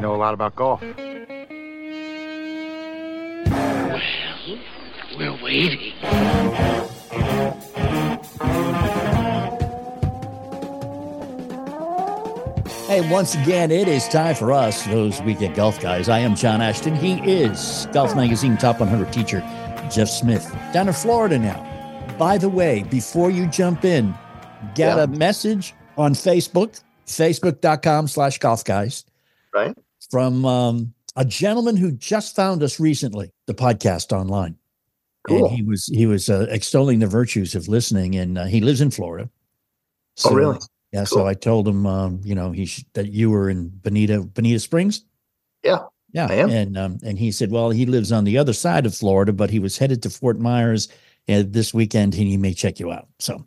You know a lot about golf. Well, we're waiting. Hey, once again, it is time for us, those weekend golf guys. I am John Ashton. He is Golf Magazine Top 100 teacher Jeff Smith down in Florida now. By the way, before you jump in, get Yeah. a message on Facebook, facebook.com slash golf guys, Right. From um, a gentleman who just found us recently, the podcast online. Cool. And he was he was uh, extolling the virtues of listening, and uh, he lives in Florida. Oh, really? Yeah. So I told him, um, you know, he sh- that you were in Bonita Bonita Springs. Yeah, Yeah. I am. And um, and he said, well, he lives on the other side of Florida, but he was headed to Fort Myers uh, this weekend, and he may check you out. So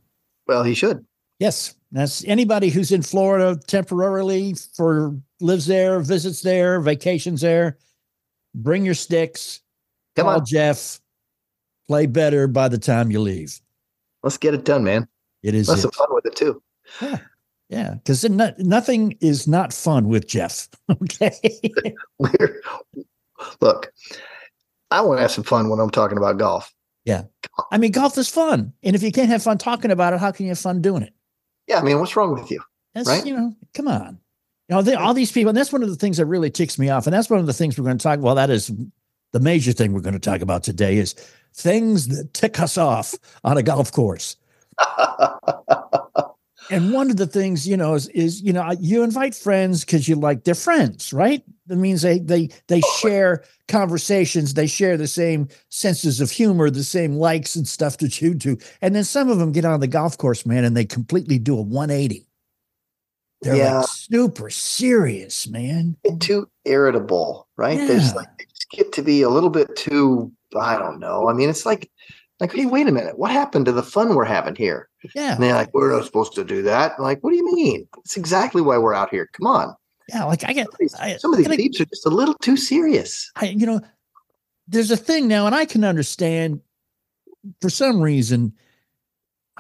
Well, he should. yes, that's anybody who's in Florida temporarily for lives there, visits there, vacations there. Bring your sticks. Come call on. Jeff. Play better by the time you leave. Let's get it done, man. It is Let's have fun with it too. Yeah, because nothing is not fun with Jeff. Okay. We're, look, I want to have some fun when I'm talking about golf. Yeah. I mean, golf is fun. And if you can't have fun talking about it, how can you have fun doing it? Yeah, I mean, what's wrong with you? That's, Right. you know, come on. You know, they, all these people, and that's one of the things that really ticks me off. And that's one of the things we're going to talk Well, that is the major thing we're going to talk about today is things that tick us off on a golf course. And one of the things, you know, is, is you know, you invite friends because you like their friends, right? That means they they they oh, share conversations, they share the same senses of humor, the same likes and stuff that you do. And then some of them get on the golf course, man, and they completely do a 180. They're Yeah. like super serious, man. Get too irritable, right? There's Yeah. like they just get to be a little bit too. I don't know. I mean, it's like, like, hey, wait a minute. What happened to the fun we're having here? Yeah. And they're like, we're not supposed to do that. I'm like, what do you mean? It's exactly why we're out here. Come on. Yeah. Like I get I- Some of these I- are just a little too serious. I, you know, there's a thing now, and I can understand for some reason.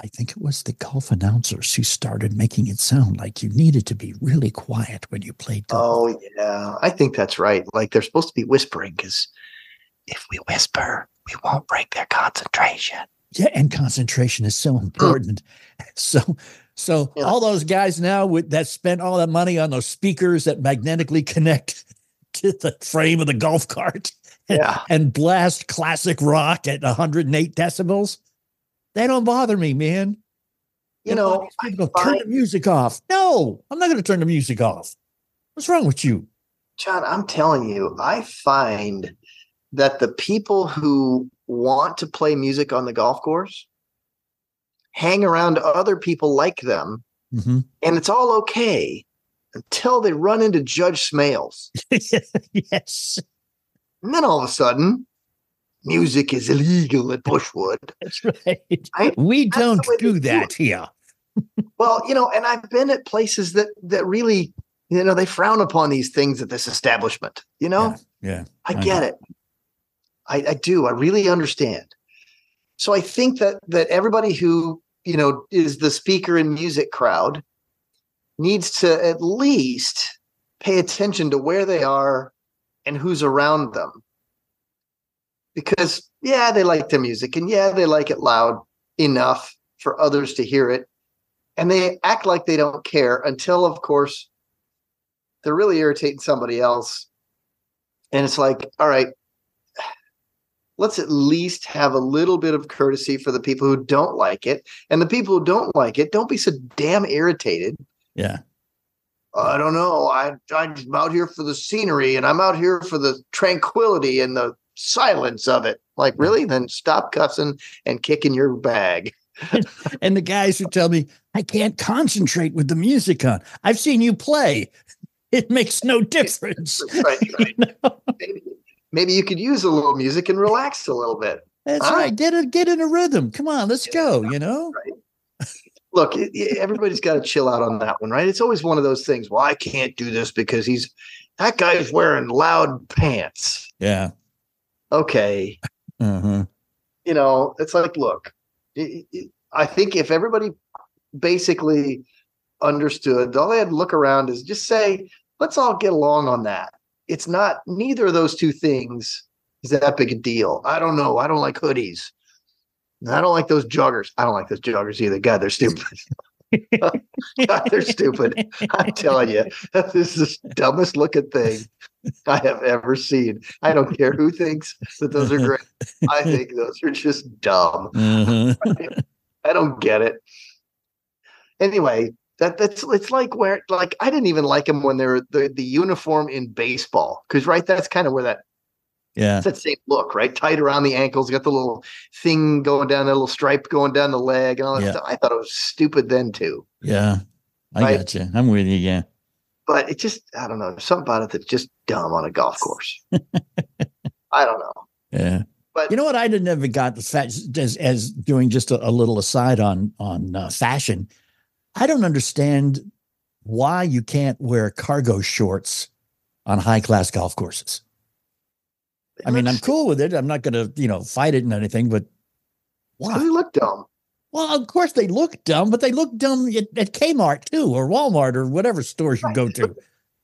I think it was the golf announcers who started making it sound like you needed to be really quiet when you played golf. Oh yeah, I think that's right. Like they're supposed to be whispering because if we whisper, we won't break their concentration. Yeah, and concentration is so important. So, so Yeah. all those guys now with that spent all that money on those speakers that magnetically connect to the frame of the golf cart Yeah, and blast classic rock at 108 decibels. They don't bother me, man. you And know, people go, turn the music off. No, I'm not going to turn the music off. What's wrong with you? John, I'm telling you, I find that the people who want to play music on the golf course hang around other people like them, hmm and it's all okay until they run into Judge Smails. yes, And then all of a sudden, music is illegal at Bushwood. that's right. Right? We That's don't do do that here. Well, you know, and I've been at places that that really, you know, they frown upon these things at this establishment. You know, Yeah. I I get it. I, I do. I really understand. So I think that that everybody who you know is the speaker and music crowd needs to at least pay attention to where they are and who's around them. Because yeah, they like the music and yeah, they like it loud enough for others to hear it. And they act like they don't care until, of course, they're really irritating somebody else. And it's like, all right, let's at least have a little bit of courtesy for the people who don't like it. And the people who don't like it, don't be so damn irritated. Yeah. I don't know. I, I'm out here for the scenery and I'm out here for the tranquility and the silence of it. Like, really? Then stop cussing and kicking your bag. And the guys who tell me I can't concentrate with the music on. I've seen you play. It makes no difference. Right, right. You know? Maybe, you could use a little music and relax a little bit. That's Huh? right. Get it. Get in a rhythm. Come on, let's go. You know. Look, it- it- everybody's got to chill out on that one, right? It's always one of those things. Well, I can't do this because he's that guy's wearing loud pants. Yeah. Okay, Uh-huh. you know, it's like, look, it- I think if everybody basically understood, all they had to look around is just say, let's all get along on that. It's not neither of those two things is that big a deal. I don't know. I don't like hoodies. I don't like those joggers. I don't like those joggers either. God, they're stupid. God, they're stupid. I'm telling you, this is the dumbest looking thing I have ever seen. I don't care who thinks that those are great. I think those are just dumb. Mhm. I don't get it. Anyway, that that's it's like where like I didn't even like them when they were the, the uniform in baseball because right that's kind of where that Yeah. it's that same look right tight around the ankles got the little thing going down that little stripe going down the leg and all that Yeah. stuff. I thought it was stupid then too, Yeah. I Right. got you. I'm with you. Yeah. but it just I don't know there's something about it that's just dumb on a golf course. I don't know, Yeah. but You know what? I didn't ever got the fact as as doing just a, a little aside on on uh, fashion. I don't understand why you can't wear cargo shorts on high class golf courses. I mean, I'm cool with it. I'm not going to you know fight it and anything, but why? They look dumb. Well, of course they look dumb, but they look dumb at, at Kmart too, or Walmart, or whatever stores you Right. go to.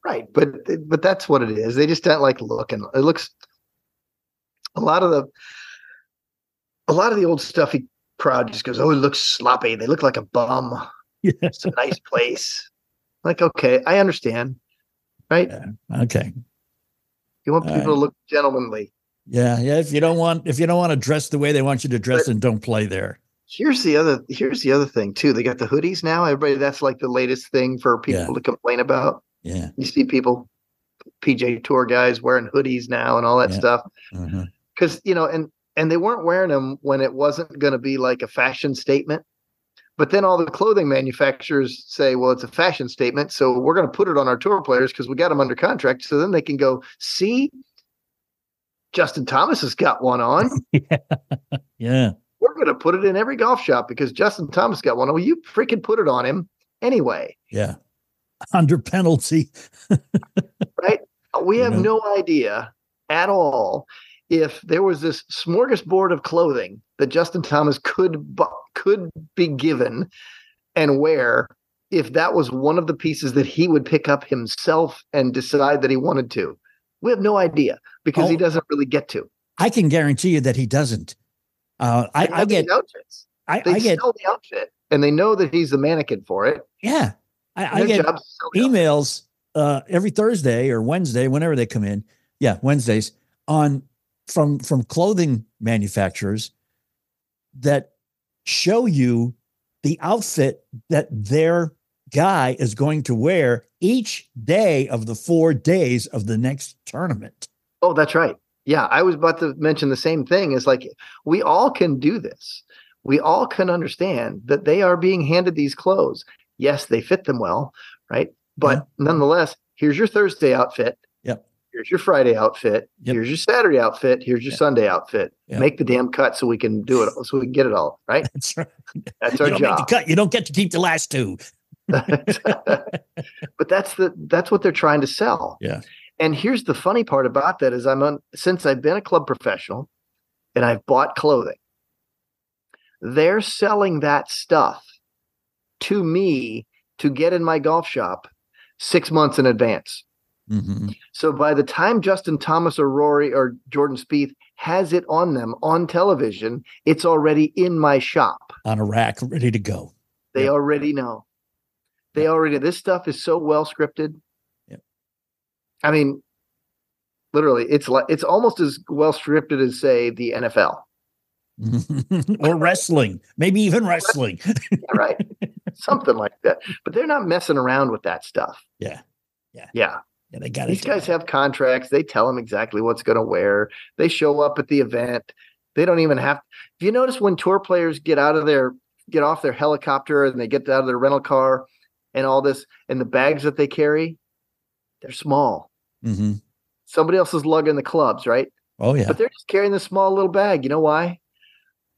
Right, but but that's what it is. They just don't like looking. It looks a lot of the a lot of the old stuffy crowd just goes, "Oh, it looks sloppy. They look like a bum." Yeah. It's a nice place. Like, okay, I understand. Right? Yeah. Okay. You want All people to look gentlemanly. Yeah. Yeah. If you don't want, if you don't want to dress the way they want you to dress, then don't play there. Here's the other here's the other thing too. They got the hoodies now. Everybody that's like the latest thing for people Yeah. to complain about. Yeah. You see people PGA tour guys wearing hoodies now and all that Yeah. stuff. Mhm. because you know and and they weren't wearing them when it wasn't going to be like a fashion statement but then all the clothing manufacturers say well it's a fashion statement so we're going to put it on our tour players because we got them under contract so then they can go see justin thomas has got one on Yeah. we're going to put it in every golf shop because justin thomas got one well you freaking put it on him anyway Yeah. Under penalty. right? We have Yeah. no idea at all if there was this smorgasbord of clothing that Justin Thomas could bu- could be given and wear if that was one of the pieces that he would pick up himself and decide that he wanted to. We have no idea because he Oh. doesn't really get to. I can guarantee you that he doesn't. Uh, I, I get, outfits. I, They I get, sell the outfit and they know that he's the mannequin for it. yeah, I, I get job's to sell the outfit. emails uh, every Thursday or Wednesday, whenever they come in. Yeah, Wednesdays on from from clothing manufacturers that show you the outfit that their guy is going to wear each day of the four days of the next tournament. Oh, that's right. Yeah, I was about to mention the same thing. Is like we all can do this. We all can understand that they are being handed these clothes. Yes, they fit them well, right? But nonetheless, here's your Thursday outfit. Here's your Friday outfit. Yep. Here's your Saturday outfit. Here's your Yep. Sunday outfit. Yep. Make the damn cut so we can do it. So we can get it all right. That's right. That's You our don't make the job. cut. You don't get to keep the last two. but that's the that's what they're trying to sell. Yeah. And here's the funny part about that is I'm on since I've been a club professional and I've bought clothing. They're selling that stuff to me to get in my golf shop 6 months in advance. Mhm. So by the time Justin Thomas or Rory or Jordan Spieth has it on them on television, it's already in my shop. On a rack, ready to go. They Yep. already know. They already this stuff is so well scripted. Yep. I mean, literally, it's like it's almost as well scripted as say the NFL. or wrestling, maybe even wrestling. Yeah, right. Something like that. But they're not messing around with that stuff. Yeah. Yeah. Yeah. Yeah, they got These guys have contracts. They tell them exactly what's going to wear. They show up at the event. They don't even have. Do you notice when tour players get out of their get off their helicopter and they get out of their rental car and all this and the bags that they carry, they're small. hmm Somebody else is lugging the clubs, right? Oh yeah, But they're just carrying the small little bag. You know why?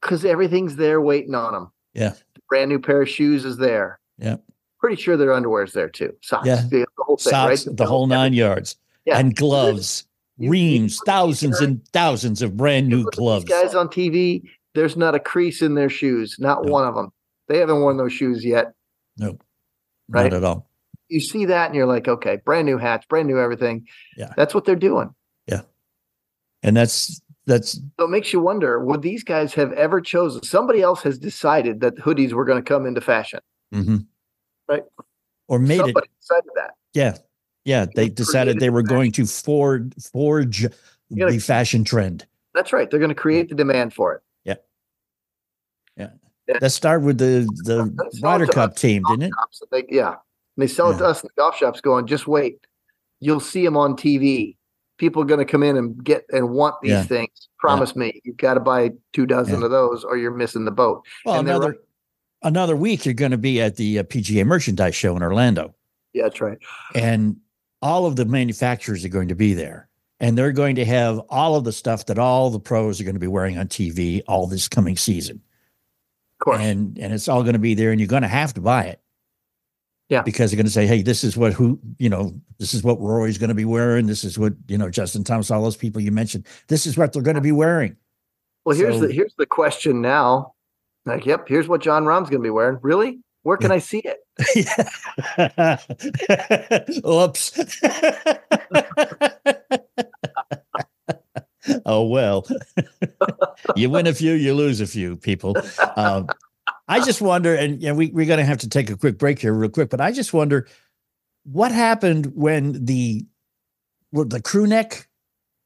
Because everything's there waiting on them. Yeah. brand new pair of shoes is there. Yeah. Pretty sure their underwear's there too. Socks. Yeah. The, the whole thing, socks, right? the whole nine yards, Yeah. and gloves, You- you reams, these thousands and thousands of brand new gloves. These guys on TV, there's not a crease in their shoes. Not No. one of them. They haven't worn those shoes yet. No, Right. not at all. you see that and you're like, okay, brand new hats, brand new everything. Yeah. That's what they're doing. Yeah. And that's that's So it makes you wonder, would these guys have ever chosen somebody else has decided that hoodies were going to come into fashion? mhm. Right. Or made it Somebody decided that. Yeah. Yeah. They It decided they were going to forge forge gotta- the fashion trend. That's right. They're going to create the demand for it. Yeah. Yeah. That started with the the Ryder Cup team, didn't it? They, yeah. And they sell it to us in the golf shops going, just wait. You'll see them on TV. People are going to come in and get and want these Yeah. things. Promise me. You've got to buy two dozen Yeah. of those or you're missing the boat. Well, And another. Another week you're going to be at the uh, PGA Merchandise Show in Orlando, Yeah, that's right. and all of the manufacturers are going to be there, and they're going to have all of the stuff that all the pros are going to be wearing on TV all this coming season. Of course. and and it's all going to be there and you're going to have to buy it Yeah. because they're going to say hey this is what who you know this is what rory's going to be wearing this is what you know justin thomas all those people you mentioned this is what they're going to be wearing Well, here's So- the here's the question now. Like, yep, here's what Jon Rahm's going to be wearing. Really? Where can I see it? oops oh well you win a few you lose a few people um, i just wonder and you know, we, we're going to have to take a quick break here real quick but i just wonder what happened when the what, the crew neck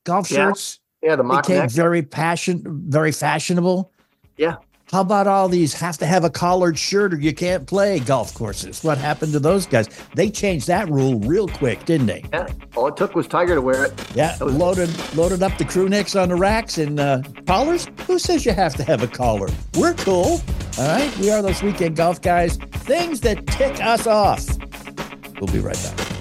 golf Yeah. shirts Yeah, the mock became neck. very passion very fashionable Yeah. How about all these have to have a collared shirt or you can't play golf courses what happened to those guys they changed that rule real quick didn't they Yeah. All it took was Tiger to wear it. yeah, was- loaded loaded up the crew necks on the racks and uh, collars. Who says you have to have a collar? We're cool. All right, we are those weekend golf guys. Things that tick us off. We'll be right back.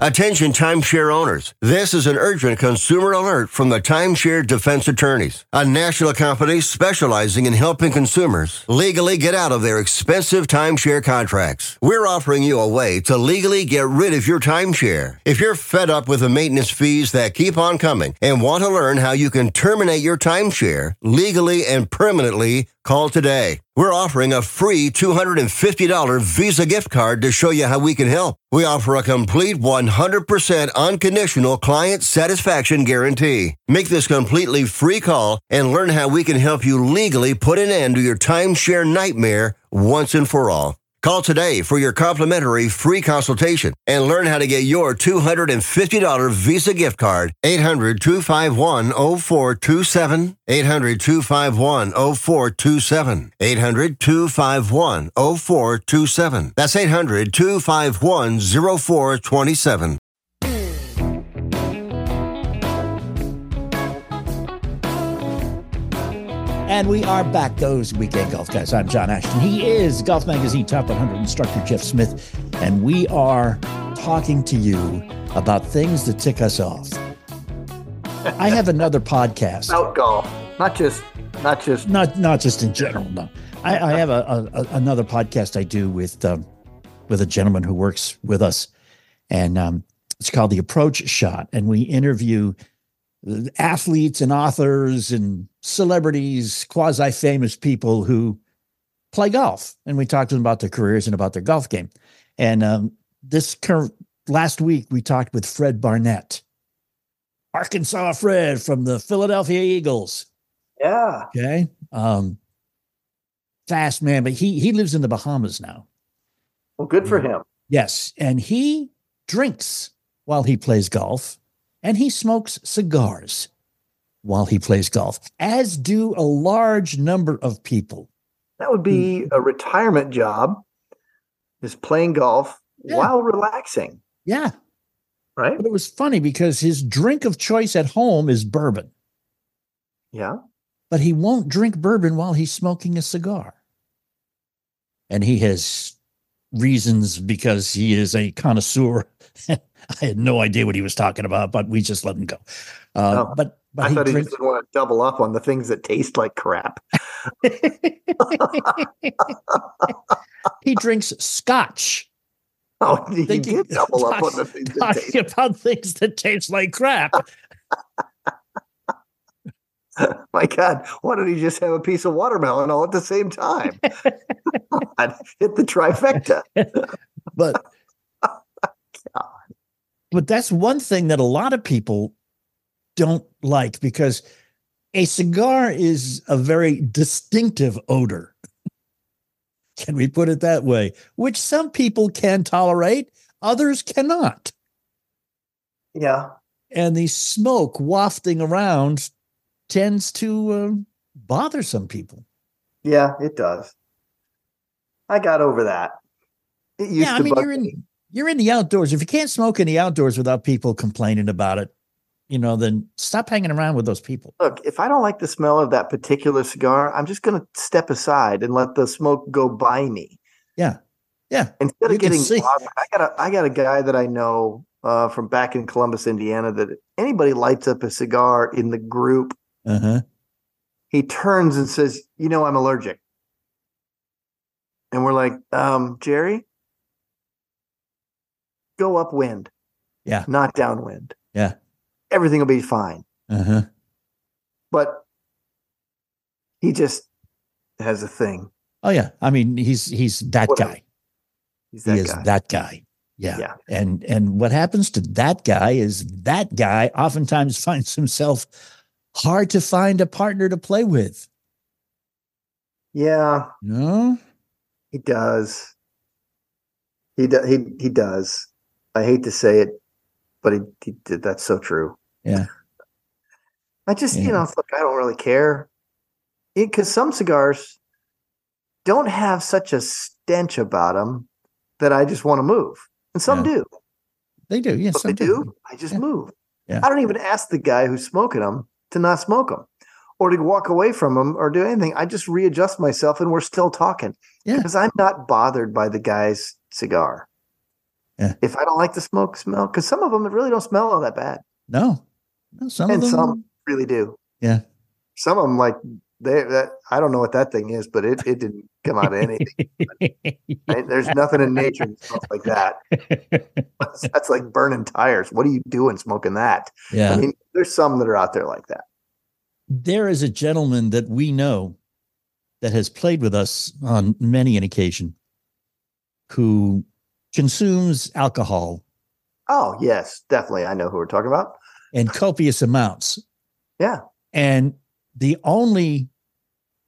Attention timeshare owners. This is an urgent consumer alert from the Timeshare Defense Attorneys, a national company specializing in helping consumers legally get out of their expensive timeshare contracts. We're offering you a way to legally get rid of your timeshare. If you're fed up with the maintenance fees that keep on coming and want to learn how you can terminate your timeshare legally and permanently, call today. We're offering a free $250 Visa gift card to show you how we can help. We offer a complete 100% unconditional client satisfaction guarantee. Make this completely free call and learn how we can help you legally put an end to your timeshare nightmare once and for all. Call today for your complimentary free consultation and learn how to get your $250 Visa gift card. 800 251 0427. 800 251 0427. 800 251 0427. That's 800 251 0427. And we are back, those weekend golf guys. I'm John Ashton. He is Golf Magazine Top 100 instructor Jeff Smith, and we are talking to you about things that tick us off. I have another podcast. Out golf, not just not just not not just in general. No, I, I have a, a, another podcast I do with um, with a gentleman who works with us, and um, it's called the Approach Shot, and we interview athletes and authors and celebrities, quasi famous people who play golf, and we talk to them about their careers and about their golf game. And um, this current last week we talked with Fred Barnett, Arkansas Fred from the Philadelphia Eagles. yeah. Okay. Um fast man, but he he lives in the Bahamas now. Well, good for him. Yes. And he drinks while he plays golf and he smokes cigars while he plays golf, as do a large number of people. That would be a retirement job. Is playing golf Yeah. while relaxing, Yeah. right? But it was funny because his drink of choice at home is bourbon, Yeah. but he won't drink bourbon while he's smoking a cigar. And he has reasons because he is a connoisseur. I had no idea what he was talking about, but we just let him go. Uh, Oh. But but I he thought he drinks. just didn't want to double up on the things that taste like crap. he drinks scotch. Oh, he Thinking- did double up on the things that taste. About things that taste like crap. My God, why don't he just have a piece of watermelon all at the same time? Hit the trifecta. But but that's one thing that a lot of people don't like because a cigar is a very distinctive odor. Can we put it that way? Which some people can tolerate, others cannot. Yeah. And the smoke wafting around tends to uh, bother some people. Yeah, it does. I got over that. Yeah, I mean, you're in you're in the outdoors. If you can't smoke in the outdoors without people complaining about it, you know, then stop hanging around with those people. Look, if I don't like the smell of that particular cigar, I'm just going to step aside and let the smoke go by me. Yeah, yeah. Instead You of getting bothered, I got a I got a guy that I know uh, from back in Columbus, Indiana. That anybody lights up a cigar in the group, Uh huh. he turns and says, "You know, I'm allergic." And we're like, um, "Jerry, go upwind, Yeah. not downwind. Yeah. Everything will be fine." Uh huh. But he just has a thing. Oh yeah. I mean, he's he's that Whatever. guy. He's he that is guy. that guy. Yeah. Yeah. And and what happens to that guy is that guy oftentimes finds himself hard to find a partner to play with. yeah, You know? he does. He do, he he does. I hate to say it, but he, he did. That's so true. Yeah. I just Yeah. you know look. I don't really care because some cigars don't have such a stench about them that I just want to move, and some Yeah. do. They do. Yes, If they some do, I just Yeah. move. Yeah. I don't even ask the guy who's smoking them to not smoke them or to walk away from them or do anything. I just readjust myself and we're still talking Yeah. because I'm not bothered by the guy's cigar. Yeah. If I don't like the smoke smell, because some of them really don't smell all that bad, No. No, some and of them. some really do. Yeah. Some of them, like they, that I don't know what that thing is, but it, it didn't come out of anything. right? There's nothing in nature that smells like that. That's, that's like burning tires. What are you doing smoking that? yeah. I mean, there's some that are out there like that. there is a gentleman that we know that has played with us on many an occasion who consumes alcohol Oh, yes, definitely. I know who we're talking about. in copious amounts. Yeah. And the only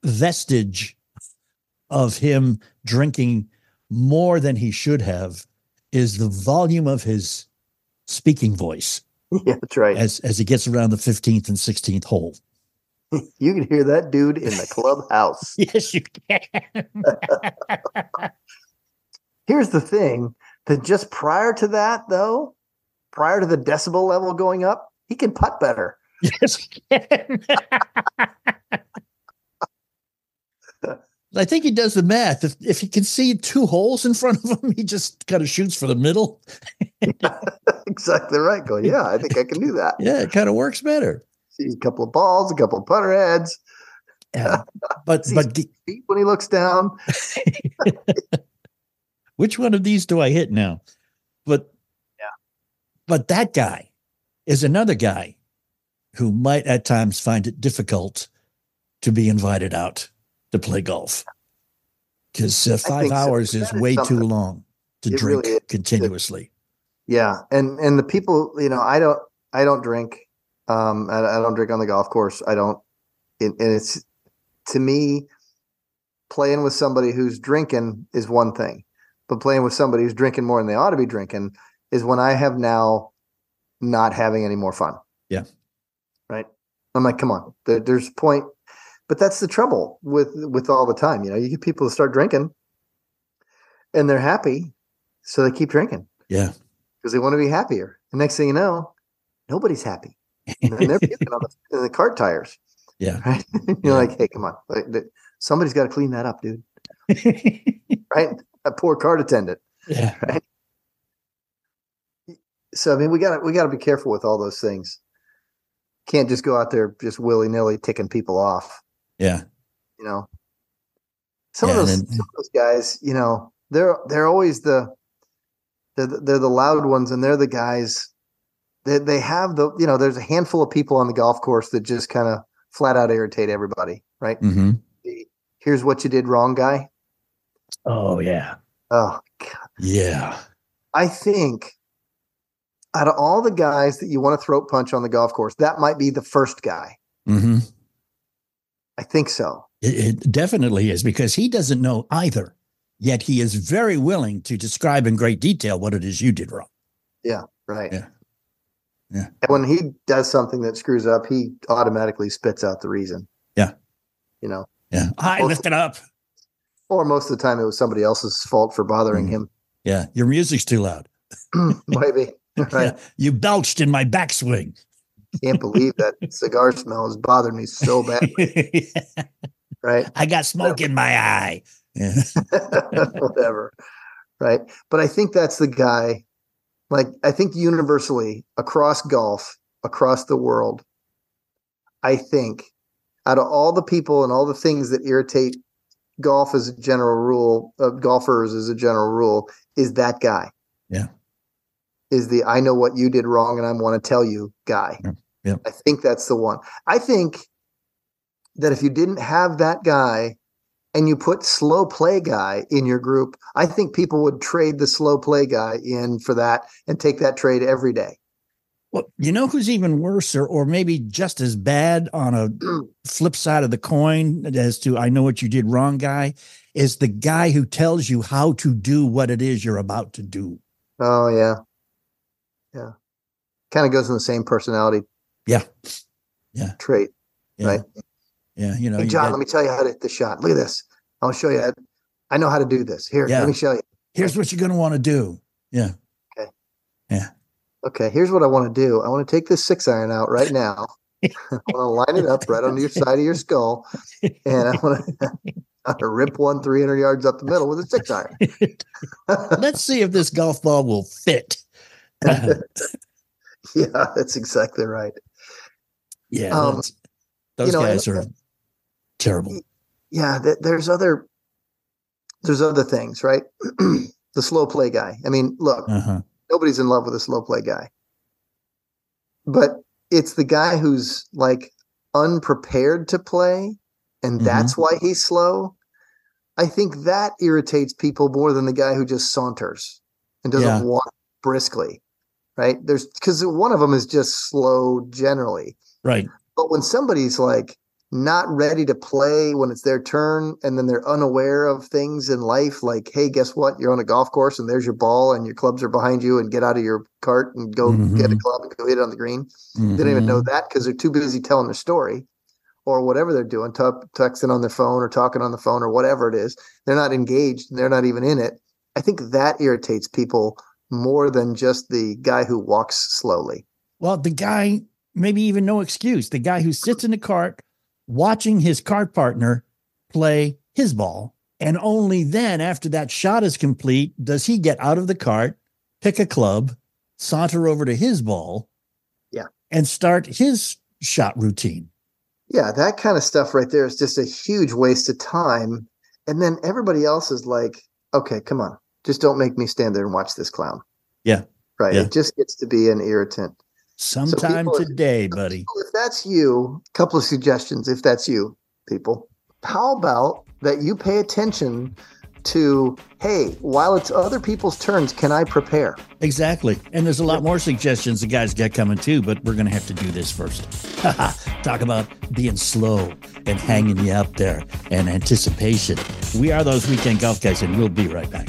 vestige of him drinking more than he should have is the volume of his speaking voice Yeah, that's right. as as he gets around the 15th and 16th hole. You can hear that dude in the clubhouse. Yes, you can. Here's the thing that just prior to that, though, prior to the decibel level going up, he can putt better. yes. I think he does the math. If if he can see two holes in front of him, he just kind of shoots for the middle. exactly right. Going, yeah, I think I can do that. Yeah, it kind of works better. Sees a couple of balls, a couple of putter heads, Yeah. But but when he looks down. Which one of these do I hit now? But Yeah. but that guy is another guy who might at times find it difficult to be invited out to play golf because uh, five think so. hours is way too long to It drink really continuously. Yeah, and and the people, you know, I don't, I don't drink. Um, I, I don't drink on the golf course. I don't, and, and it's to me, playing with somebody who's drinking is one thing, but playing with somebody who's drinking more than they ought to be drinking is when I have now not having any more fun. Yeah. Right. I'm like, come on, there, there's a point, but that's the trouble with with all the time. You know, you get people to start drinking, and they're happy, so they keep drinking Yeah. because they want to be happier. The next thing you know, nobody's happy. And they're puking on the, in the cart tires. Yeah. Right? You're Yeah. like, hey, come on. Like, Somebody's got to clean that up, dude. Right? A poor cart attendant. yeah. So I mean, we got to we got to be careful with all those things. Can't just go out there just willy nilly ticking people off. Yeah. You know, some Yeah, of those then- some of those guys, you know, they're they're always the they're the, they're the loud ones, and they're the guys they they have the you know. There's a handful of people on the golf course that just kind of flat out irritate everybody. Right? hmm The, Here's what you did wrong, guy. Oh yeah. Oh, Yeah. I think out of all the guys that you want to throat punch on the golf course, that might be the first guy. Mm-hmm. I think so. It, it definitely is because he doesn't know either. Yet he is very willing to describe in great detail what it is you did wrong. Yeah, right. Yeah. Yeah. And when he does something that screws up, he automatically spits out the reason. Yeah. You know, Yeah. I Well, lift it up. Or most of the time it was somebody else's fault for bothering Mhm. him. Yeah. Your music's too loud. Maybe. Right. Yeah. You belched in my backswing. Can't believe that cigar smell has bothered me so bad. Right. I got smoke in my eye. Yeah. Whatever. Right. But I think that's the guy. Like, I think universally across golf, across the world, I think out of all the people and all the things that irritate golf as a general rule, uh, golfers as a general rule, is that guy. Yeah. Is the I know what you did wrong and I want to tell you guy. Yeah. Yeah. I think that's the one. I think that if you didn't have that guy and you put slow play guy in your group, I think people would trade the slow play guy in for that and take that trade every day. Well, you know who's even worse or, or maybe just as bad on a mm. flip side of the coin as to I know what you did wrong guy is the guy who tells you how to do what it is you're about to do. Oh yeah. Yeah. Kind of goes in the same personality Yeah. Yeah. trait. Yeah. Right. Yeah. You know, Hey you John, got- let me tell you how to hit the shot. Look at this. I'll show you. I know how to do this. Here, Yeah. let me show you. here's what you're going to want to do. Yeah. Okay, here's what I want to do. I want to take this six iron out right now. I want to line it up right on your side of your skull, and I want to, to rip one 300 yards up the middle with a six iron. Let's see if this golf ball will fit. yeah, that's exactly right. yeah. Um, those know, guys and- are terrible. Yeah, th- there's other there's other things, right? the slow play guy. I mean, look, Uh-huh. Nobody's in love with a slow play guy. But it's the guy who's like unprepared to play and Mhm. that's why he's slow. I think that irritates people more than the guy who just saunters and doesn't Yeah. walk briskly. Right? There's because one of them is just slow generally. Right. But when somebody's like not ready to play when it's their turn and then they're unaware of things in life, like, hey, guess what? You're on a golf course and there's your ball and your clubs are behind you and get out of your cart and go get a Mhm. club and go hit it on the green. They don't even know Mhm. that because they're too busy telling their story or whatever they're doing, t- texting on their phone or talking on the phone or whatever it is. They're not engaged. They're not even in it. I think that irritates people more than just the guy who walks slowly. Well, the guy, maybe even no excuse, the guy who sits in the cart watching his cart partner play his ball. And only then, after that shot is complete, does he get out of the cart, pick a club, saunter over to his ball, Yeah. and start his shot routine. Yeah, that kind of stuff right there is just a huge waste of time. And then everybody else is like, okay, come on, just don't make me stand there and watch this clown. Yeah. Right. Yeah. It just gets to be an irritant. Sometime people- today, buddy. If that's you, a couple of suggestions. If that's you, people, how about that you pay attention to, hey, while it's other people's turns, can I prepare? Exactly. And there's a lot more suggestions the guys got coming too, but we're going to have to do this first. Talk about being slow and hanging you up there and anticipation. We are those weekend golf guys, and we'll be right back.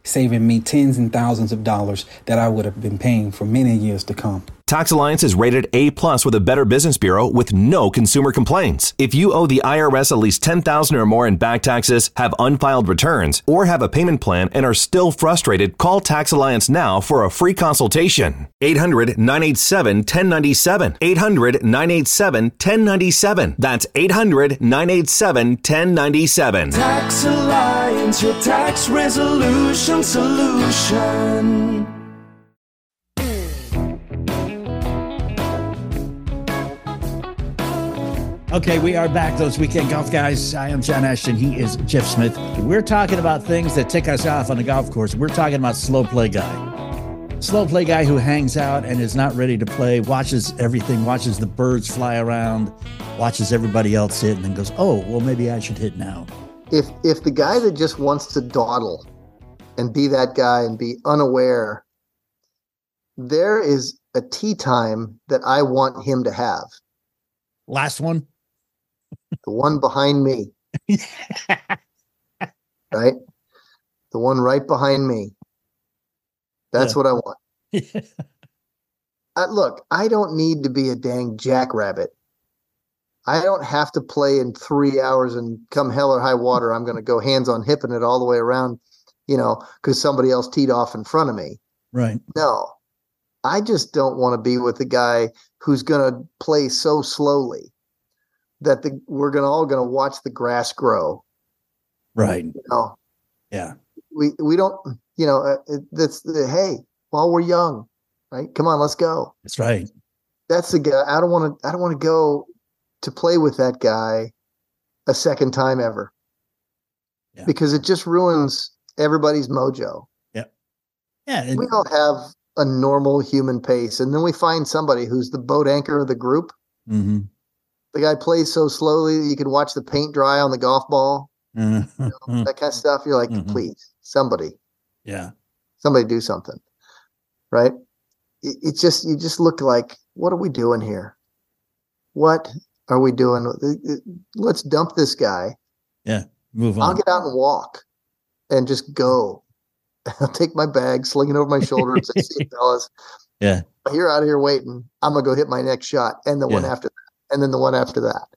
saving me tens and thousands of dollars that I would have been paying for many years to come. Tax Alliance is rated A plus with a Better Business Bureau with no consumer complaints. If you owe the IRS at least 10000 or more in back taxes, have unfiled returns, or have a payment plan and are still frustrated, call Tax Alliance now for a free consultation. 800 987 1097. 800 987 1097. That's 800 987 1097. Tax Alliance, your tax resolution solution. Okay, we are back, those weekend golf guys. I am John Ashton. He is Jeff Smith. We're talking about things that tick us off on the golf course. We're talking about slow play guy. Slow play guy who hangs out and is not ready to play, watches everything, watches the birds fly around, watches everybody else hit, and then goes, oh, well, maybe I should hit now. If if the guy that just wants to dawdle and be that guy and be unaware, there is a tee time that I want him to have. Last one. The one behind me, right? The one right behind me. That's Yeah. what I want. I, uh, look, I don't need to be a dang jackrabbit. I don't have to play in three hours and come hell or high water. I'm going to go hands on hipping it all the way around, you know, because somebody else teed off in front of me. right. No, I just don't want to be with the guy who's going to play so slowly that the we're to all going to watch the grass grow. Right. You know, Yeah. we we don't, you know, uh, it, that's the hey, while we're young, right? Come on, let's go. That's right. That's the guy. I don't want to. I don't want to go to play with that guy a second time ever, Yeah. because it just ruins everybody's mojo. Yeah. and- we all have a normal human pace and then we find somebody who's the boat anchor of the group Mhm. The guy plays so slowly that you can watch the paint dry on the golf ball Mhm. that kind of stuff you're like Mhm. please somebody yeah. somebody do something right it, it's just you just look like what are we doing here what are we doing let's dump this guy Yeah. Move on. i'll get out and walk and just go i'll take my bag sling it over my shoulder and say see you fellas Yeah. you're out here waiting. I'm gonna go hit my next shot, and the one after that, and then the one after that.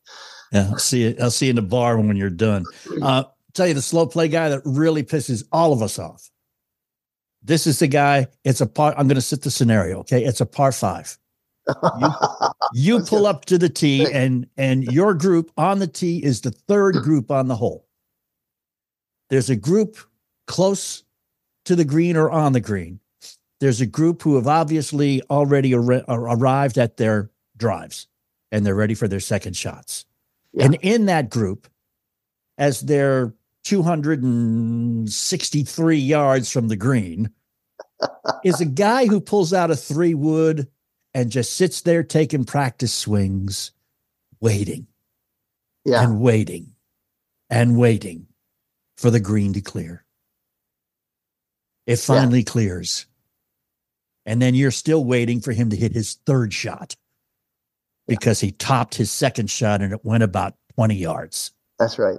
Yeah. I'll see you. I'll see you in the bar when you're done. Uh, tell you the slow play guy that really pisses all of us off. This is the guy. It's a part. I'm going to set the scenario. Okay. It's a par five. You Let's pull up to the tee, and and your group on the tee is the third group on the hole. There's a group close to the green or on the green. There's a group who have obviously already ar- arrived at their drives, and they're ready for their second shots. Yeah. And in that group, as they're 263 yards from the green, is a guy who pulls out a three wood and just sits there taking practice swings, waiting yeah, and waiting and waiting for the green to clear. It Yeah. finally clears. And then you're still waiting for him to hit his third shot because he topped his second shot and it went about 20 yards. that's right.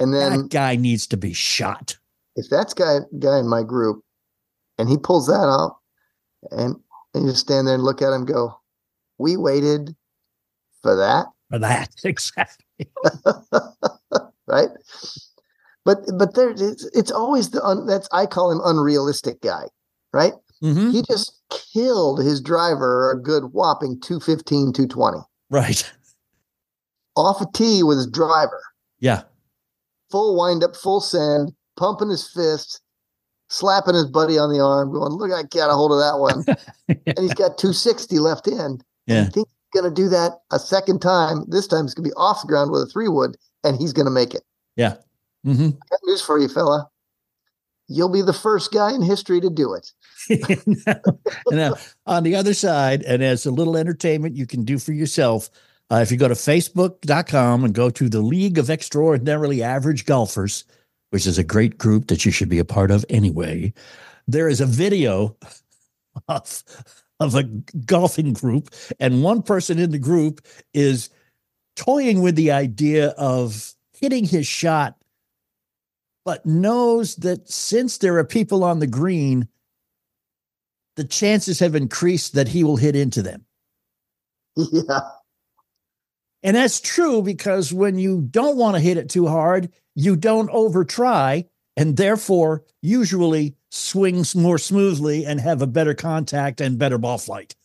And then that guy needs to be shot. if that's guy guy in my group, and he pulls that out, and and you just stand there and look at him, go, "We waited for that." For that. Exactly. right? But but there it's, it's always the un, that's I call him unrealistic guy, right? Mhm. He just killed his driver a good whopping 215, 220 Right. off a tee with his driver, Yeah. full wind up, full send, pumping his fist, slapping his buddy on the arm, going, "Look, I got a hold of that one," and he's got 260 left in. Yeah. he thinks he's going to do that a second time. This time it's going to be off the ground with a three wood, and he's going to make it. Yeah. hmm Got news for you, fella. You'll be the first guy in history to do it. now, on the other side, and as a little entertainment you can do for yourself, uh, if you go to facebook.com and go to the League of Extraordinarily Average Golfers, which is a great group that you should be a part of anyway, there is a video of, of a golfing group, and one person in the group is toying with the idea of hitting his shot, but knows that since there are people on the green, the chances have increased that he will hit into them. yeah. And that's true because when you don't want to hit it too hard, you don't over try and therefore usually swings more smoothly and have a better contact and better ball flight.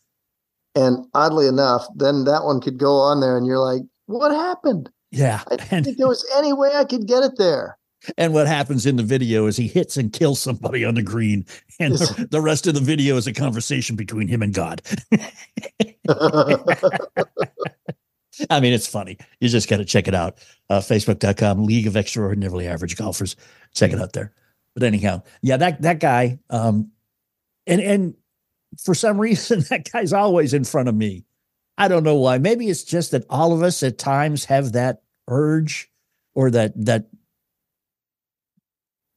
And oddly enough, then that one could go on there, and you're like, what happened? Yeah. I didn't And, think there was any way I could get it there. And what happens in the video is he hits and kills somebody on the green. And the, the rest of the video is a conversation between him and God. I mean, it's funny. You just got to check it out. Uh, Facebook.com, League of Extraordinarily Average Golfers. Check it out there. But anyhow, yeah, that that guy, um, and and for some reason, that guy's always in front of me. I don't know why. Maybe it's just that all of us at times have that urge or that that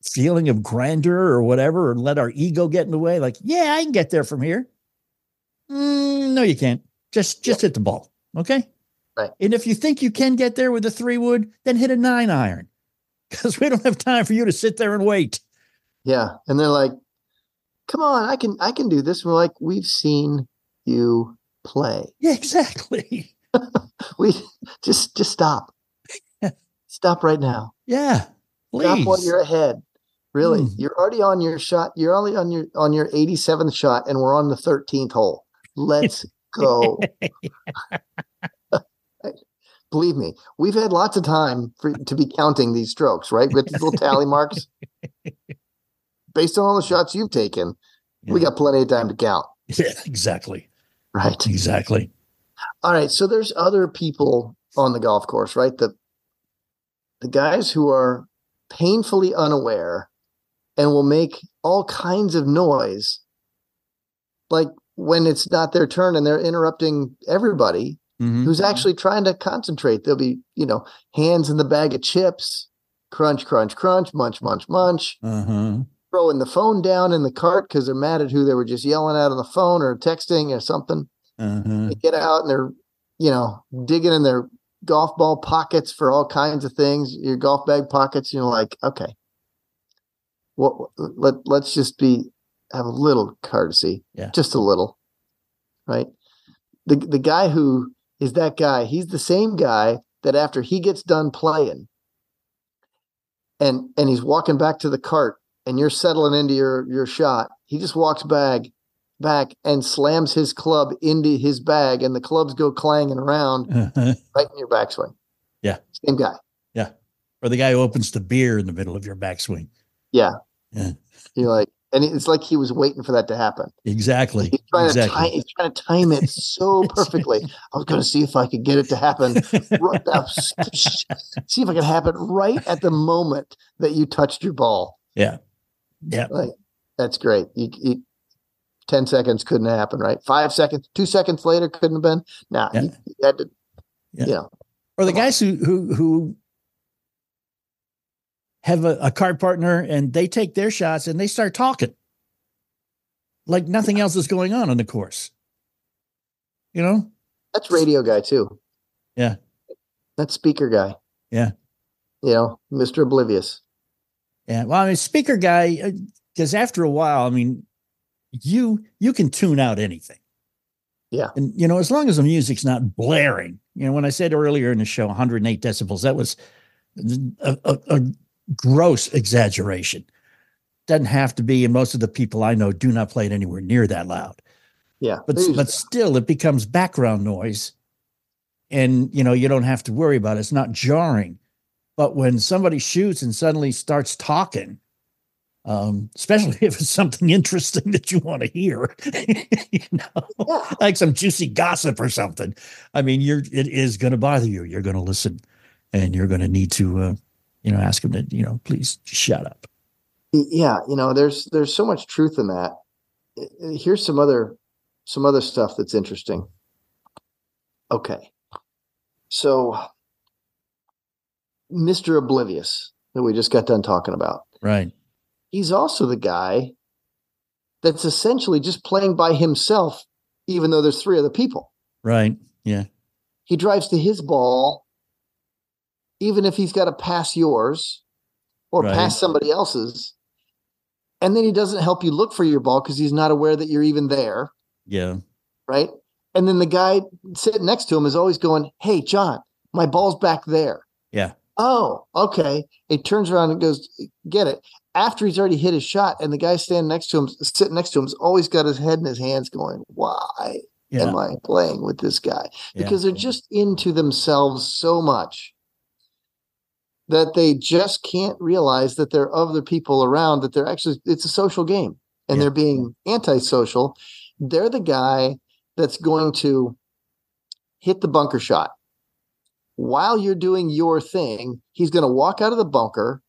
feeling of grandeur or whatever, or let our ego get in the way. Like, yeah, I can get there from here. Mm, no, you can't. Just just hit the ball. Okay. Right. And if you think you can get there with a three wood, then hit a nine iron. Because we don't have time for you to sit there and wait. Yeah. And they're like, come on, I can I can do this. we're like, we've seen you play. Yeah, exactly. We just just stop. stop right now. Yeah. Please. Stop while you're ahead. Really. Mm. You're already on your shot. You're only on your on your 87th shot, and we're on the 13th hole. Let's go. Believe me, we've had lots of time for to be counting these strokes, right? With these little tally marks. Based on all the shots you've taken, we got plenty of time to count. Yeah, exactly. Right. Exactly. All right. So there's other people on the golf course, right? The the guys who are painfully unaware and will make all kinds of noise, like when it's not their turn and they're interrupting everybody Mhm. who's actually trying to concentrate. There'll be, you know, hands in the bag of chips, crunch, crunch, crunch, munch, munch, munch, Uh-huh. throwing the phone down in the cart because they're mad at who they were just yelling at on the phone or texting or something Uh-huh. they get out and they're you know digging in their golf ball pockets for all kinds of things your golf bag pockets you're like okay what let, let's just be have a little courtesy Yeah. just a little right the the guy who is that guy he's the same guy that after he gets done playing and and he's walking back to the cart and you're settling into your your shot he just walks back back and slams his club into his bag and the clubs go clanging around Uh-huh. right in your backswing Yeah. same guy Yeah, Or the guy who opens the beer in the middle of your backswing. Yeah Yeah. you're like and it's like he was waiting for that to happen Exactly. he's trying to time he's trying to time it so perfectly i was going to see if i could get it to happen right see if i could happen right at the moment that you touched your ball yeah. Yeah. Like that's great. You, you, ten seconds couldn't happen, right? Five seconds, two seconds later couldn't have been. Nah, Yeah. you, you had to. Yeah. You know, Or the guys who who who have a, a card partner and they take their shots and they start talking like nothing else is going on on the course. You know? that's radio guy too. Yeah. That's speaker guy. Yeah. You know, Mister Oblivious. Yeah. Well, I mean, speaker guy, uh, because after a while, I mean, you you can tune out anything. Yeah. And you know, as long as the music's not blaring. You know, when I said earlier in the show, 108 decibels, that was a, a, a gross exaggeration. Doesn't have to be, and most of the people I know do not play it anywhere near that loud. Yeah, But but still, it becomes background noise, and you know you don't have to worry about it. It's not jarring. But when somebody shoots and suddenly starts talking, um, especially if it's something interesting that you want to hear, you know, Yeah. like some juicy gossip or something. I mean, you're it is going to bother you. You're going to listen, and you're going to need to, uh, you know, ask them to, you know, please shut up. yeah, you know, there's there's so much truth in that. Here's some other some other stuff that's interesting. Okay, so Mister Oblivious that we just got done talking about. Right. he's also the guy that's essentially just playing by himself, even though there's three other people. Right. Yeah. He drives to his ball, even if he's got to pass yours or Right. pass somebody else's. And then he doesn't help you look for your ball because he's not aware that you're even there. Yeah. Right. And then the guy sitting next to him is always going, Hey, John, my ball's back there. Yeah. Oh, okay. He turns around and goes, get it. After he's already hit his shot, and the guy standing next to him, sitting next to him, has always got his head in his hands going, Why Yeah. am I playing with this guy? Yeah. Because they're just into themselves so much that they just can't realize that there are other people around, that they're actually, it's a social game and Yeah. they're being antisocial. They're the guy that's going to hit the bunker shot while you're doing your thing, he's going to walk out of the bunker,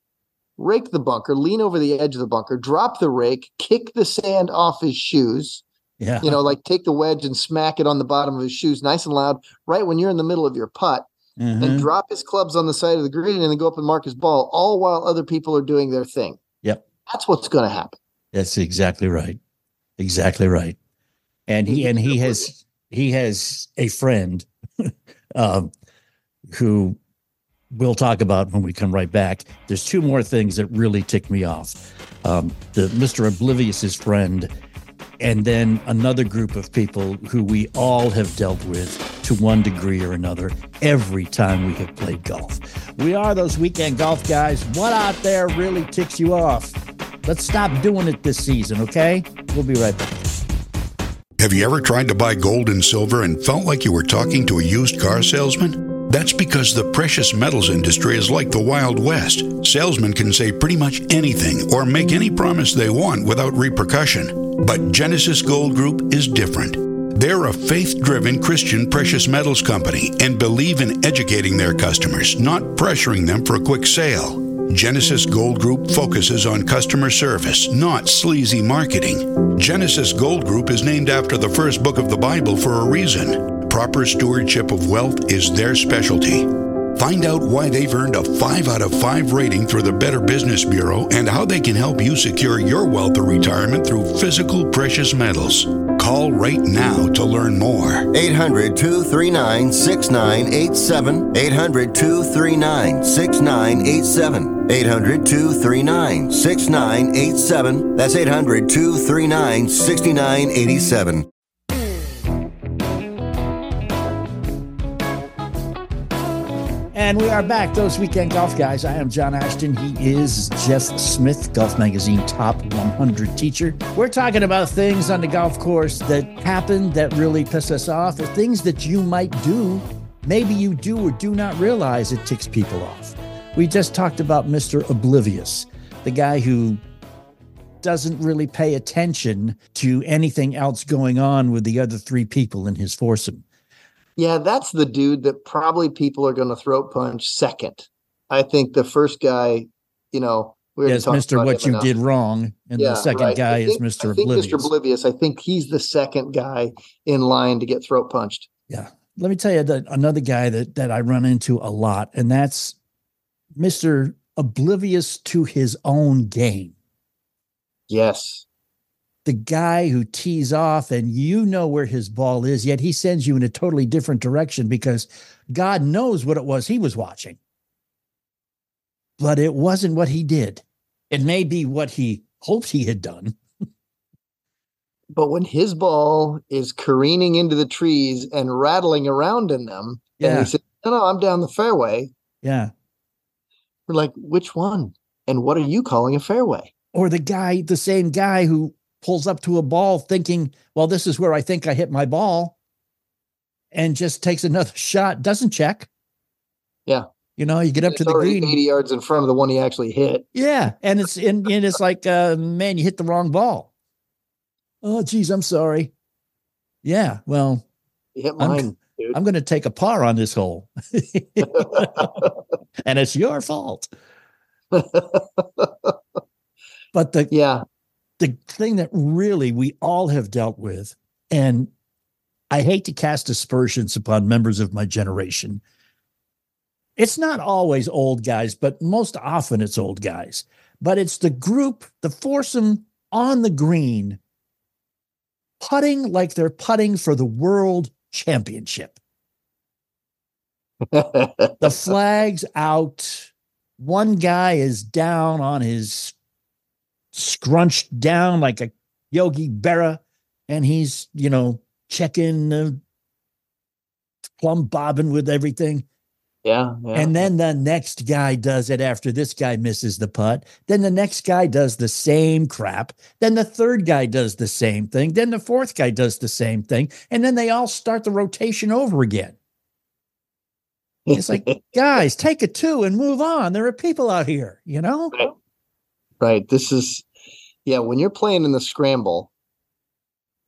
rake the bunker, lean over the edge of the bunker, drop the rake, kick the sand off his shoes. Yeah. You know, like take the wedge and smack it on the bottom of his shoes nice and loud, right when you're in the middle of your putt, Mhm. and drop his clubs on the side of the green and then go up and mark his ball, all while other people are doing their thing. Yep. That's what's going to happen. That's exactly right. Exactly right. And he and he has he has a friend um, who we'll talk about when we come right back. There's two more things that really tick me off. Um, the Mr. Oblivious's friend, and then another group of people who we all have dealt with to one degree or another every time we have played golf. We are those weekend golf guys. What out there really ticks you off? Let's stop doing it this season, okay? We'll be right back. Have you ever tried to buy gold and silver and felt like you were talking to a used car salesman? That's because the precious metals industry is like the Wild West. Salesmen can say pretty much anything or make any promise they want without repercussion. But Genesis Gold Group is different. They're a faith driven Christian precious metals company and believe in educating their customers, not pressuring them for a quick sale. Genesis Gold Group focuses on customer service, not sleazy marketing. Genesis Gold Group is named after the first book of the Bible for a reason. Proper stewardship of wealth is their specialty. Find out why they've earned a 5 out of 5 rating through the Better Business Bureau and how they can help you secure your wealth or retirement through physical precious metals. Call right now to learn more. 800 239 6987. 800 239 6987. 800 239 6987. That's 800 239 6987. And we are back, those weekend golf guys. I am John Ashton. He is Jeff Smith, Golf Magazine Top 100 teacher. We're talking about things on the golf course that happen that really piss us off, or things that you might do. Maybe you do or do not realize it ticks people off. We just talked about Mr. Oblivious, the guy who doesn't really pay attention to anything else going on with the other three people in his foursome. Yeah, that's the dude that probably people are going to throat punch second. I think the first guy, you know, we Yes, Mr. What You enough. Did Wrong. And the second right. guy I is think- Mr. Think Oblivious. Mr. Oblivious. I think he's the second guy in line to get throat punched. Yeah. Let me tell you that another guy that that I run into a lot, and that's Mr. Oblivious to his own game. Yes. The guy who tees off and you know where his ball is, yet he sends you in a totally different direction because God knows what it was he was watching. But it wasn't what he did. It may be what he hoped he had done. But when his ball is careening into the trees and rattling around in them, and he says, No, no, I'm down the fairway. Yeah. We're like, which one? And what are you calling a fairway? or the guy, the same guy who pulls up to a ball thinking, well, this is where I think I hit my ball, and just takes another shot, doesn't check. Yeah. You know, you get up It's to the green. 80 yards in front of the one he actually hit. Yeah. And it's and, and it's like, uh, man, you hit the wrong ball. Oh, geez, I'm sorry. Yeah. Well, He hit I'm- dude. I'm gonna take a par on this hole. and it's your fault. But the yeah. The thing that really we all have dealt with, and I hate to cast aspersions upon members of my generation. It's not always old guys, but most often it's old guys. But it's the group, the foursome on the green, putting like they're putting for the world championship. The flag's out. One guy is down on his scrunched down like a Yogi Berra, and he's, you know, checking the plumb bobbing with everything. yeah. yeah. And then the next guy does it after this guy misses the putt. Then the next guy does the same crap. Then the third guy does the same thing. Then the fourth guy does the same thing. And then they all start the rotation over again. It's like, guys, take a two and move on. There are people out here, you know? Right. This is, yeah, when you're playing in the scramble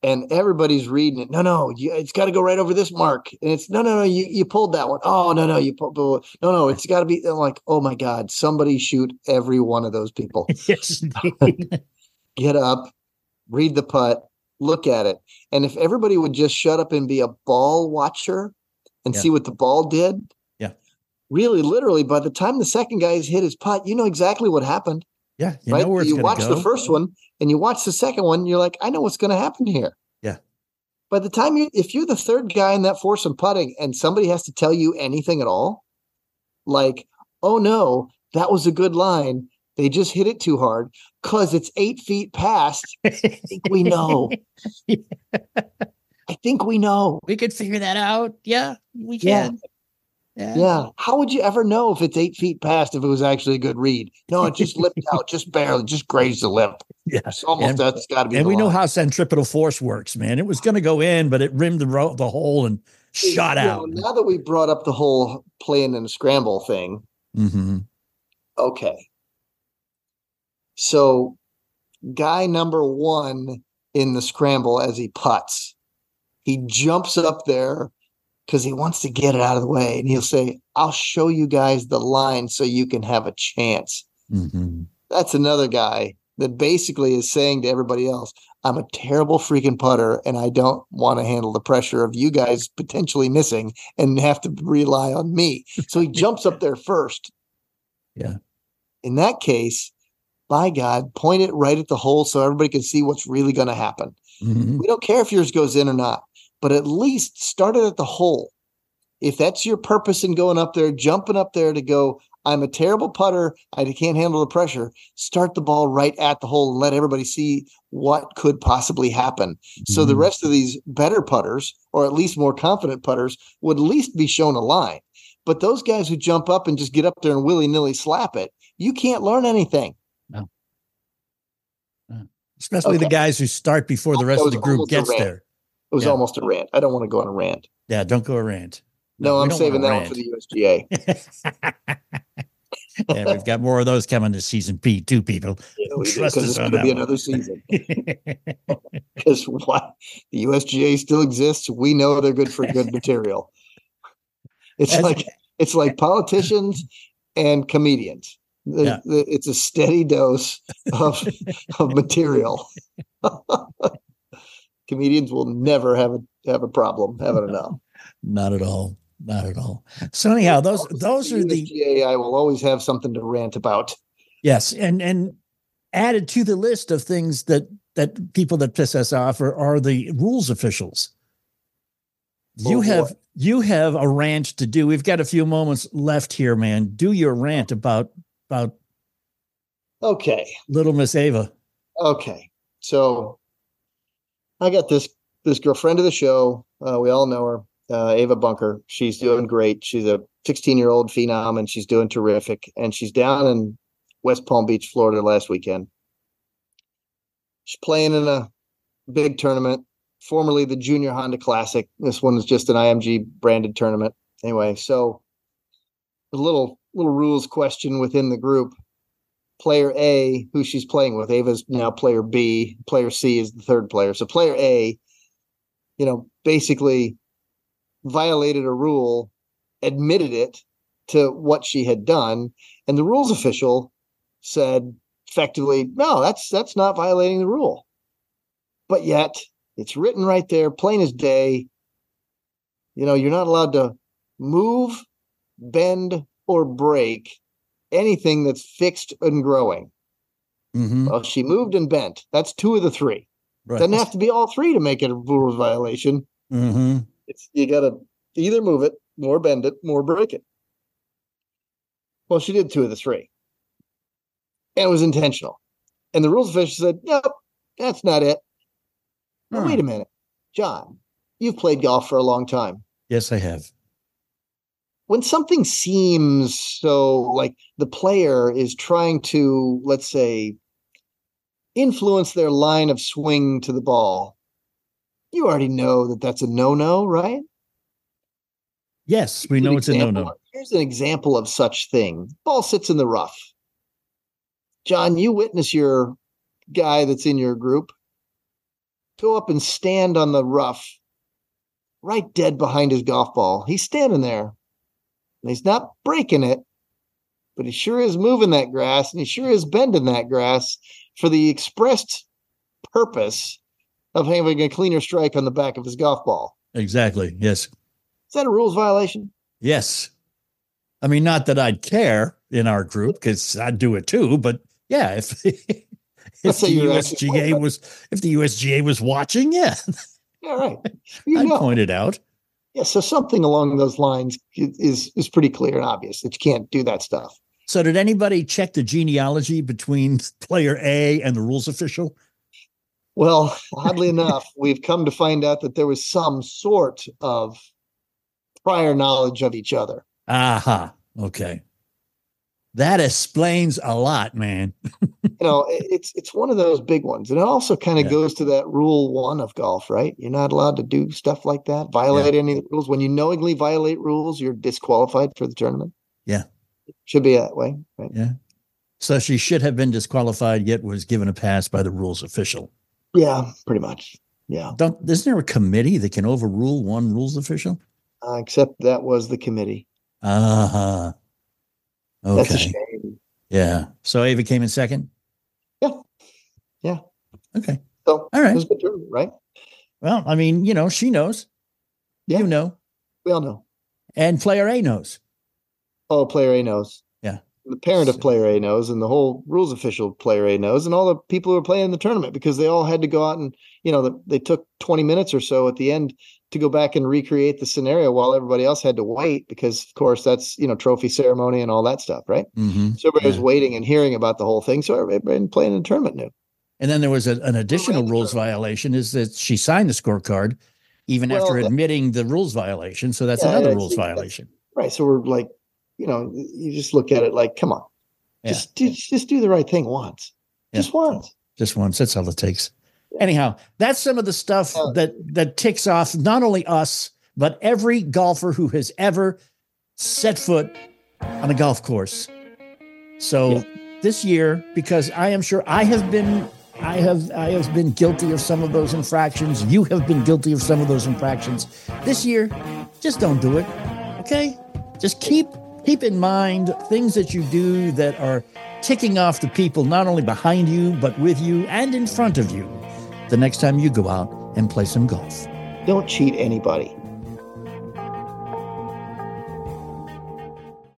and everybody's reading it. No, no, you, it's got to go right over this mark. And it's no, no, no, you, you pulled that one. Oh, no, no, you pulled. No, no, it's got to be. I'm like, oh my god, somebody shoot every one of those people. yes, Get up, read the putt, look at it, and if everybody would just shut up and be a ball watcher and Yeah. see what the ball did. Yeah. Really, literally, by the time the second guy's hit his putt, you know exactly what happened yeah. You right? know where it's you watch go. the first one and you watch the second one, you're like, I know what's going to happen here. Yeah. By the time you, if you're the third guy in that foursome putting and somebody has to tell you anything at all, like, oh no, that was a good line. They just hit it too hard because it's eight feet past. I think we know. I think we know. we could figure that out. Yeah, we Yeah. Can. Yeah. How would you ever know if it's eight feet past if it was actually a good read? No, it just lipped out, just barely, just grazed the lip. Yeah. It's almost And- that's got to be. And the we know how centripetal force works, man. It was going to go in, but it rimmed the ro- the hole and shot You know, out. now that we brought up the whole playing in a scramble thing, hmm okay. So, guy number one in the scramble as he puts, he jumps up there because he wants to get it out of the way, and he'll say, "I'll show you guys the line so you can have a chance." hmm That's another guy that basically is saying to everybody else, I'm a terrible freaking putter and I don't want to handle the pressure of you guys potentially missing and have to rely on me. So he jumps up there first. Yeah. In that case, by God, point it right at the hole so everybody can see what's really going to happen. hmm We don't care if yours goes in or not, but at least start it at the hole. If that's your purpose in going up there, jumping up there to go, I'm a terrible putter. I can't handle the pressure. Start the ball right at the hole and let everybody see what could possibly happen. So the Mhm. rest of these better putters, or at least more confident putters, would at least be shown a line. But those guys who jump up and just get up there and willy nilly slap it, you can't learn anything. Especially the guys who start before the rest of the group gets rant. there. It was Yeah. almost a rant. I don't want to go on a rant. Yeah, don't go a rant. No, we I'm saving that wanna one for the USGA. yeah, we've got more of those coming this season, Pete, too, people. Yeah, Trust us it's going to be one. another season. Because what the USGA still exists, we know they're good for good material. It's As- like it's like politicians and comedians. Yeah. it's a steady dose of of material. comedians will never have a have a problem having enough. Not at all. Not at all. So anyhow, those those are the USGA. I will always have something to rant about. yes, and and added to the list of things that that people that piss us off are, are the rules officials. Oh, you Oh, boy. have you have a rant to do. We've got a few moments left here, man. Do your rant about about Okay. little Miss Ava. Okay. So I got this this girlfriend of the show. Uh, we all know her, uh, Ava Bunker. She's doing great. She's a 16 year old phenom, and she's doing terrific. And she's down in West Palm Beach, Florida, last weekend. She's playing in a big tournament, formerly the Junior Honda Classic. This one is just an IMG branded tournament. Anyway, so a little little rules question within the group player A, who she's playing with. Ava's now player B. Player C is the third player. So player A, you know, basically violated a rule, admitted it to what she had done, and the rules official said effectively, no, that's that's not violating the rule. But yet it's written right there, plain as day. You know, you're not allowed to move, bend, or break anything that's fixed and growing. Mhm. Well, she moved and bent. That's two of the three. Right. Doesn't have to be all three to make it a rules violation. Mhm. It's you got to either move it, more bend it, more break it. Well, she did two of the three, and it was intentional. And the rules official said, "Nope, that's not it." Huh. wait a minute, John, you've played golf for a long time. Yes, I have. When something seems so like the player is trying to let's say influence their line of swing to the ball you already know that that's a no-no right Yes, we Here's know it's a no-no. here's an example of such thing ball sits in the rough john you witness your guy that's in your group go up and stand on the rough, right dead behind his golf ball. He's standing there, and he's not breaking it, but he sure is moving that grass, and he sure is bending that grass for the expressed purpose of having a cleaner strike on the back of his golf ball. Exactly. Yes. Is that a rules violation? Yes. I mean, not that I'd care in our group because I'd do it too, but yeah, if if Let's the say you're actually- USGA was if the USGA was watching, yeah, Yeah, right. You I'd know. point it out. Yeah, so something along those lines is is pretty clear and obvious that you can't do that stuff. So, did anybody check the genealogy between player A and the rules official? Well, oddly enough, we've come to find out that there was some sort of prior knowledge of each other. Aha. Okay. That explains a lot, man. You know, it's it's one of those big ones, and it also kind of Yeah. goes to that rule one of golf, right? You're not allowed to do stuff like that, violate any of the rules. When you knowingly violate rules, you're disqualified for the tournament. Yeah. should be that way, right? Yeah. So she should have been disqualified, yet was given a pass by the rules official. Yeah, pretty much. Yeah, Don't isn't there a committee that can overrule one rules official? uh, except that was the committee. Uh-huh. That's a Okay. shame. Yeah. So Ava came in second? Yeah. Yeah. Okay. So All right. it was a good tournament, right? Well, I mean, you know, she knows. Yeah. You know. We all know. And player A knows. Oh, player A knows. Yeah. The parent of player A knows, and the whole rules official player A knows, and all the people who are playing the tournament because they all had to go out and you know the, they took 20 minutes or so at the end to go back and recreate the scenario while everybody else had to wait because of course that's you know trophy ceremony and all that stuff, right? Mm-hmm. So everybody was waiting and hearing about the whole thing. So everybody playing in the tournament knew. And then there was a, an additional rules violation is that she signed the scorecard even after Well, that- admitting the rules violation. So that's Yeah, another I rules see. Violation. Right. So we're like, you know, you just look at it like, come on, Yeah. just do, just do the right thing once, Yeah. just once. Just once. That's all it takes. Anyhow, that's some of the stuff Yeah. that that ticks off not only us, but every golfer who has ever set foot on a golf course. So Yeah. this year, because I am sure I have been I have I have been guilty of some of those infractions. You have been guilty of some of those infractions. This year, just don't do it. Okay? Just keep keep in mind things that you do that are ticking off the people not only behind you but with you and in front of you the next time you go out and play some golf. Don't cheat anybody.